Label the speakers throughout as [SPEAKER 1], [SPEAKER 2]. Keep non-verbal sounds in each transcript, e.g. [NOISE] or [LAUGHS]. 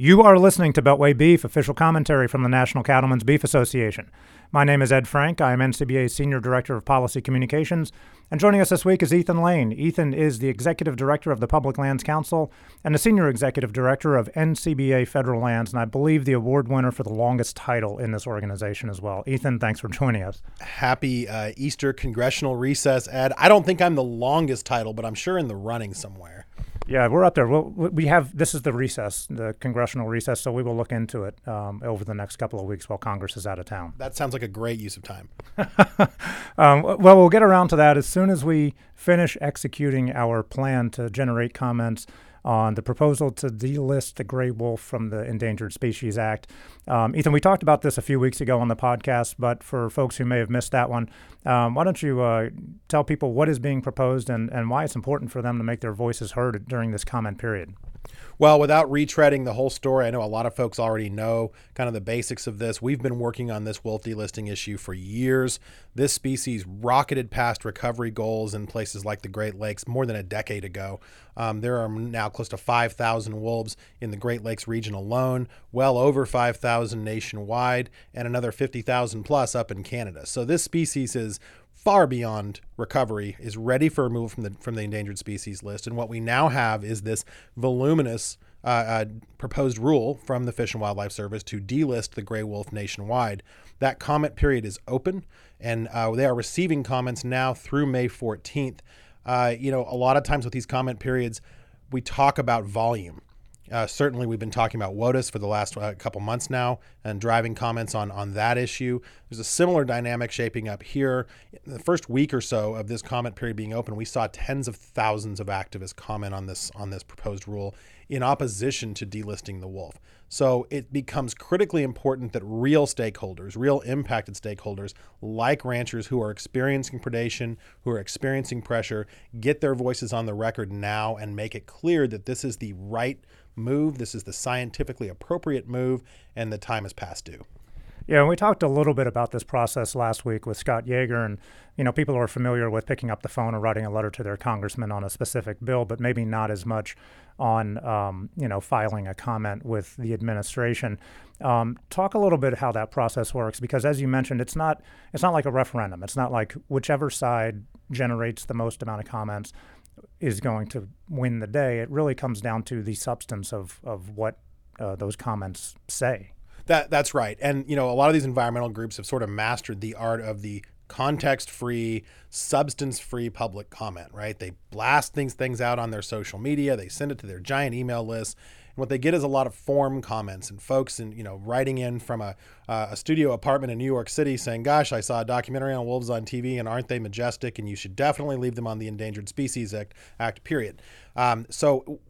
[SPEAKER 1] You are listening to Beltway Beef, official commentary from the National Cattlemen's Beef Association. My name is Ed Frank. I am NCBA's Senior Director of Policy Communications. And joining us this week is Ethan Lane. Ethan is the Executive Director of the Public Lands Council and the Senior Executive Director of NCBA Federal Lands, and I believe the award winner for the longest title in this organization as well. Ethan, thanks for joining us.
[SPEAKER 2] Happy uh, Easter congressional recess, Ed. I don't think I'm the longest title, but I'm sure in the running somewhere.
[SPEAKER 1] Yeah, we're up there. We'll, we have this is the recess, the congressional recess, so we will look into it um, over the next couple of weeks while Congress is out of town.
[SPEAKER 2] That sounds like a great use of time. [LAUGHS]
[SPEAKER 1] um, well, we'll get around to that as soon as we finish executing our plan to generate comments on the proposal to delist the gray wolf from the Endangered Species Act. Um, Ethan, we talked about this a few weeks ago on the podcast, but for folks who may have missed that one, um, why don't you uh, tell people what is being proposed and, and why it's important for them to make their voices heard during this comment period?
[SPEAKER 2] Well, without retreading the whole story, I know a lot of folks already know kind of the basics of this. We've been working on this wolf delisting issue for years. This species rocketed past recovery goals in places like the Great Lakes more than a decade ago. Um, there are now close to 5,000 wolves in the Great Lakes region alone, well over 5,000 nationwide, and another 50,000 plus up in Canada. So this species is far beyond recovery is ready for removal from the from the endangered species list. And what we now have is this voluminous uh, uh, proposed rule from the Fish and Wildlife Service to delist the gray wolf nationwide. That comment period is open, and uh, they are receiving comments now through May 14th. Uh, you know, a lot of times with these comment periods, we talk about volume. Uh, certainly, we've been talking about WOTUS for the last uh, couple months now and driving comments on, on that issue. There's a similar dynamic shaping up here. In the first week or so of this comment period being open, we saw tens of thousands of activists comment on this on this proposed rule in opposition to delisting the wolf. So it becomes critically important that real stakeholders, real impacted stakeholders, like ranchers who are experiencing predation, who are experiencing pressure, get their voices on the record now and make it clear that this is the right move. This is the scientifically appropriate move, and the time is past due.
[SPEAKER 1] Yeah, and we talked a little bit about this process last week with Scott Yager, and you know people are familiar with picking up the phone or writing a letter to their congressman on a specific bill, but maybe not as much on um, you know filing a comment with the administration. Um, talk a little bit how that process works, because as you mentioned, it's not it's not like a referendum. It's not like whichever side generates the most amount of comments is going to win the day. It really comes down to the substance of of what uh, those comments say.
[SPEAKER 2] That that's right. And you know, a lot of these environmental groups have sort of mastered the art of the context-free, substance-free public comment, right? They blast things things out on their social media, they send it to their giant email list, what they get is a lot of form comments and folks and you know writing in from a, uh, a studio apartment in New York City saying, "Gosh, I saw a documentary on wolves on TV, and aren't they majestic? And you should definitely leave them on the Endangered Species Act." Act period. Um, so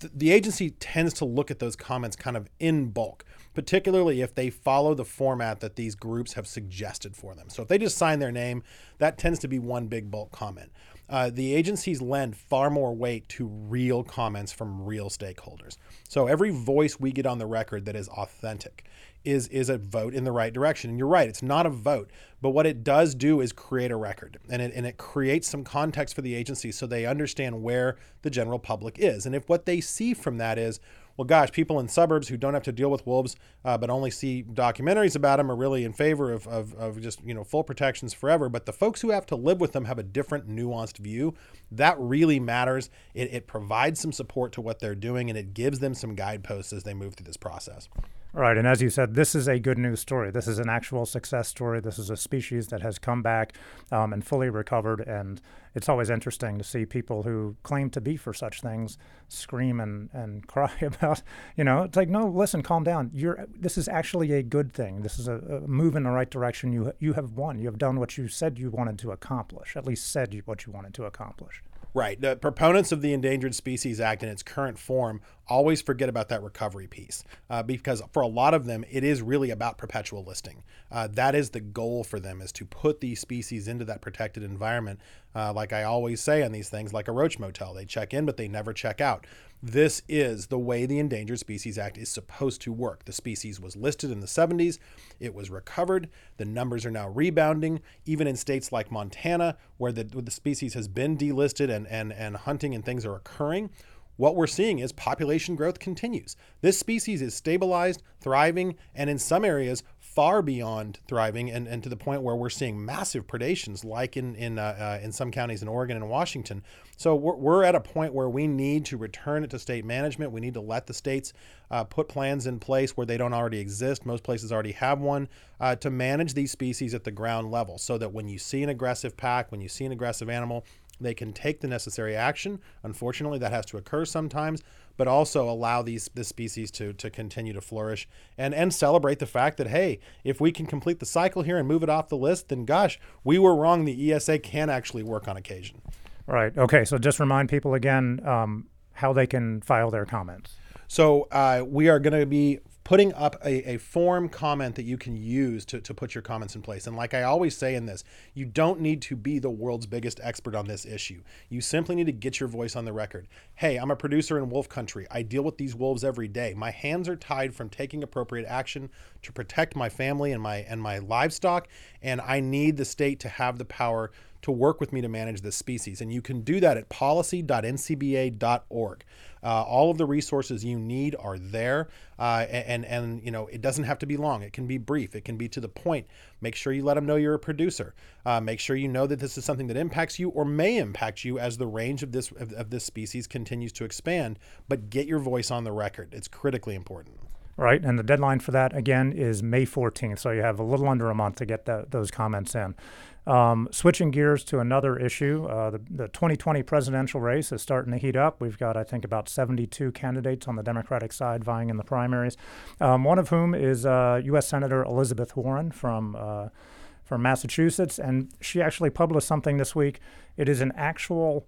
[SPEAKER 2] th- the agency tends to look at those comments kind of in bulk particularly if they follow the format that these groups have suggested for them. So if they just sign their name, that tends to be one big bulk comment uh, the agencies lend far more weight to real comments from real stakeholders. So every voice we get on the record that is authentic is is a vote in the right direction. And you're right, it's not a vote, but what it does do is create a record, and it and it creates some context for the agency so they understand where the general public is. And if what they see from that is well, gosh, people in suburbs who don't have to deal with wolves uh, but only see documentaries about them are really in favor of, of, of just, you know, full protections forever. But the folks who have to live with them have a different nuanced view. That really matters. It, it provides some support to what they're doing and it gives them some guideposts as they move through this process.
[SPEAKER 1] Right. And as you said, this is a good news story. This is an actual success story. This is a species that has come back um, and fully recovered. And it's always interesting to see people who claim to be for such things scream and, and [LAUGHS] cry about, you know, it's like, no, listen, calm down. You're, this is actually a good thing. This is a, a move in the right direction. You, you have won. You have done what you said you wanted to accomplish, at least said what you wanted to accomplish.
[SPEAKER 2] Right. The proponents of the Endangered Species Act in its current form always forget about that recovery piece uh, because for a lot of them, it is really about perpetual listing. Uh, that is the goal for them is to put these species into that protected environment. Uh, like I always say on these things, like a roach motel, they check in, but they never check out. This is the way the Endangered Species Act is supposed to work. The species was listed in the 70s, it was recovered, the numbers are now rebounding, even in states like Montana, where the, where the species has been delisted and, and, and hunting and things are occurring what we're seeing is population growth continues. This species is stabilized, thriving, and in some areas far beyond thriving and, and to the point where we're seeing massive predations like in in, uh, uh, in some counties in Oregon and Washington. So we're, we're at a point where we need to return it to state management. We need to let the states uh, put plans in place where they don't already exist. Most places already have one uh, to manage these species at the ground level so that when you see an aggressive pack, when you see an aggressive animal, they can take the necessary action. Unfortunately, that has to occur sometimes, but also allow these this species to to continue to flourish and and celebrate the fact that hey, if we can complete the cycle here and move it off the list, then gosh, we were wrong. The ESA can actually work on occasion.
[SPEAKER 1] Right. Okay. So just remind people again um, how they can file their comments.
[SPEAKER 2] So uh, we are going to be putting up a, a form comment that you can use to, to put your comments in place. And like I always say in this, you don't need to be the world's biggest expert on this issue. You simply need to get your voice on the record. Hey, I'm a producer in wolf country. I deal with these wolves every day. My hands are tied from taking appropriate action to protect my family and my and my livestock, and I need the state to have the power to work with me to manage this species. And you can do that at policy.ncba.org. Uh, all of the resources you need are there, uh, and and you know it doesn't have to be long. It can be brief. It can be to the point. Make sure you let them know you're a producer. Uh, make sure you know that this is something that impacts you or may impact you as the range of this of, of this species continues to expand. But get your voice on the record. It's critically important.
[SPEAKER 1] Right, and the deadline for that again is May 14th, so you have a little under a month to get the, those comments in. Um, switching gears to another issue, uh, the, the 2020 presidential race is starting to heat up. We've got, I think, about 72 candidates on the Democratic side vying in the primaries, um, one of whom is uh, U.S. Senator Elizabeth Warren from. Uh, from Massachusetts, and she actually published something this week. It is an actual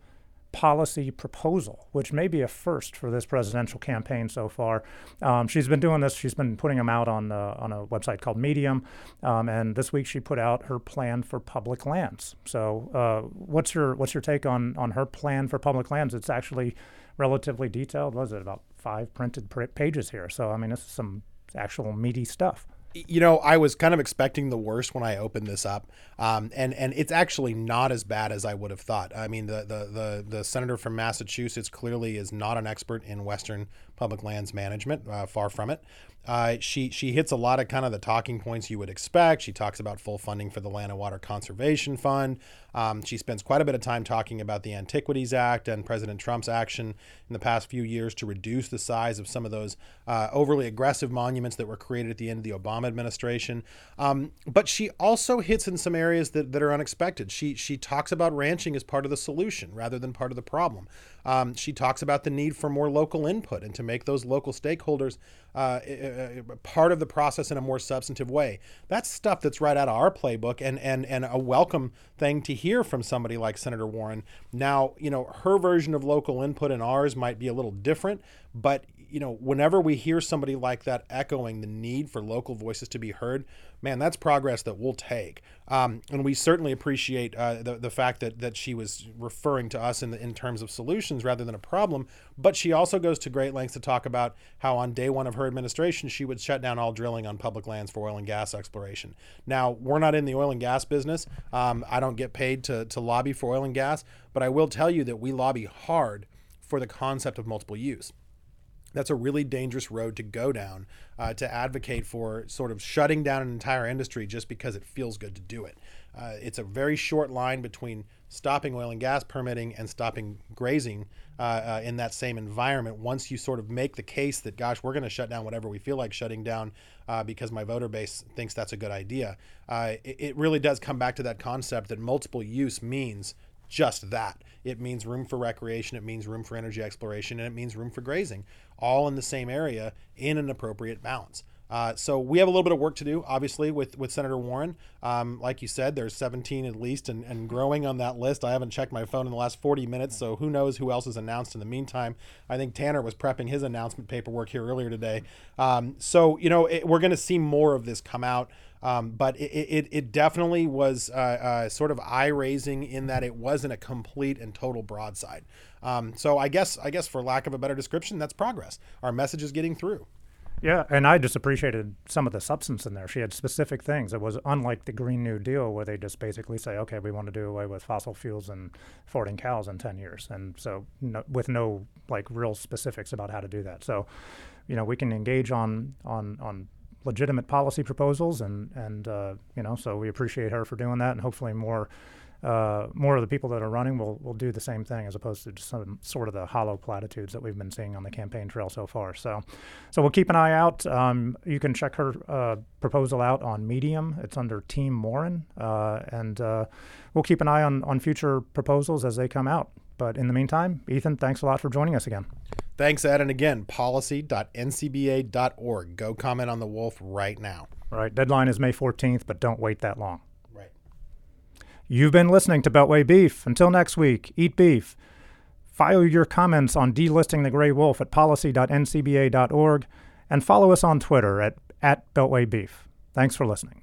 [SPEAKER 1] policy proposal, which may be a first for this presidential campaign so far. Um, she's been doing this. She's been putting them out on uh, on a website called Medium, um, and this week she put out her plan for public lands. So, uh, what's your what's your take on on her plan for public lands? It's actually relatively detailed. Was it about five printed pages here? So, I mean, this is some actual meaty stuff
[SPEAKER 2] you know, I was kind of expecting the worst when I opened this up, um, and and it's actually not as bad as I would have thought. I mean, the the the, the senator from Massachusetts clearly is not an expert in Western public lands management, uh, far from it. Uh, she she hits a lot of kind of the talking points you would expect. She talks about full funding for the Land and Water Conservation Fund. Um, she spends quite a bit of time talking about the Antiquities Act and President Trump's action in the past few years to reduce the size of some of those uh, overly aggressive monuments that were created at the end of the Obama administration. Um, but she also hits in some areas that, that are unexpected. She she talks about ranching as part of the solution rather than part of the problem. Um, she talks about the need for more local input and to make those local stakeholders uh, part of the process in a more substantive way. That's stuff that's right out of our playbook and, and, and a welcome thing to hear from somebody like Senator Warren. Now, you know, her version of local input and ours might be a little different, but you know, whenever we hear somebody like that echoing the need for local voices to be heard, man, that's progress that we'll take. Um, and we certainly appreciate uh, the, the fact that, that she was referring to us in, the, in terms of solutions rather than a problem. But she also goes to great lengths to talk about how on day one of her administration, she would shut down all drilling on public lands for oil and gas exploration. Now, we're not in the oil and gas business. Um, I don't get paid to, to lobby for oil and gas, but I will tell you that we lobby hard for the concept of multiple use that's a really dangerous road to go down uh, to advocate for sort of shutting down an entire industry just because it feels good to do it. Uh, it's a very short line between stopping oil and gas permitting and stopping grazing uh, uh in that same environment. Once you sort of make the case that, gosh, we're going to shut down whatever we feel like shutting down uh, because my voter base thinks that's a good idea, uh, it, it really does come back to that concept that multiple use means just that. It means room for recreation, it means room for energy exploration, and it means room for grazing, all in the same area in an appropriate balance. Uh, so we have a little bit of work to do, obviously, with, with Senator Warren. Um, like you said, there's 17 at least and, and growing on that list. I haven't checked my phone in the last 40 minutes, so who knows who else is announced in the meantime. I think Tanner was prepping his announcement paperwork here earlier today. Um, so, you know, it, we're going to see more of this come out. Um, but it, it, it, definitely was uh, uh, sort of eye raising in that it wasn't a complete and total broadside. Um, so I guess I guess for lack of a better description, that's progress. Our message is getting through.
[SPEAKER 1] Yeah, and I just appreciated some of the substance in there. She had specific things. It was unlike the Green New Deal, where they just basically say, "Okay, we want to do away with fossil fuels and fording cows in ten years," and so no, with no like real specifics about how to do that. So, you know, we can engage on on on legitimate policy proposals, and and uh, you know, so we appreciate her for doing that, and hopefully more uh, more of the people that are running will, will do the same thing as opposed to just some sort of the hollow platitudes that we've been seeing on the campaign trail so far. So, so we'll keep an eye out. Um, you can check her uh, proposal out on Medium. It's under Team Warren, uh, and uh, we'll keep an eye on on future proposals as they come out. But in the meantime, Ethan, thanks a lot for joining us again.
[SPEAKER 2] Thanks, Ed. And again, policy.ncba.org. Go comment on the wolf right now.
[SPEAKER 1] All right. Deadline is May 14th, but don't wait that long. You've been listening to Beltway Beef. Until next week, eat beef. File your comments on delisting the gray wolf at policy.ncba.org and follow us on Twitter at, at Beltway Beef. Thanks for listening.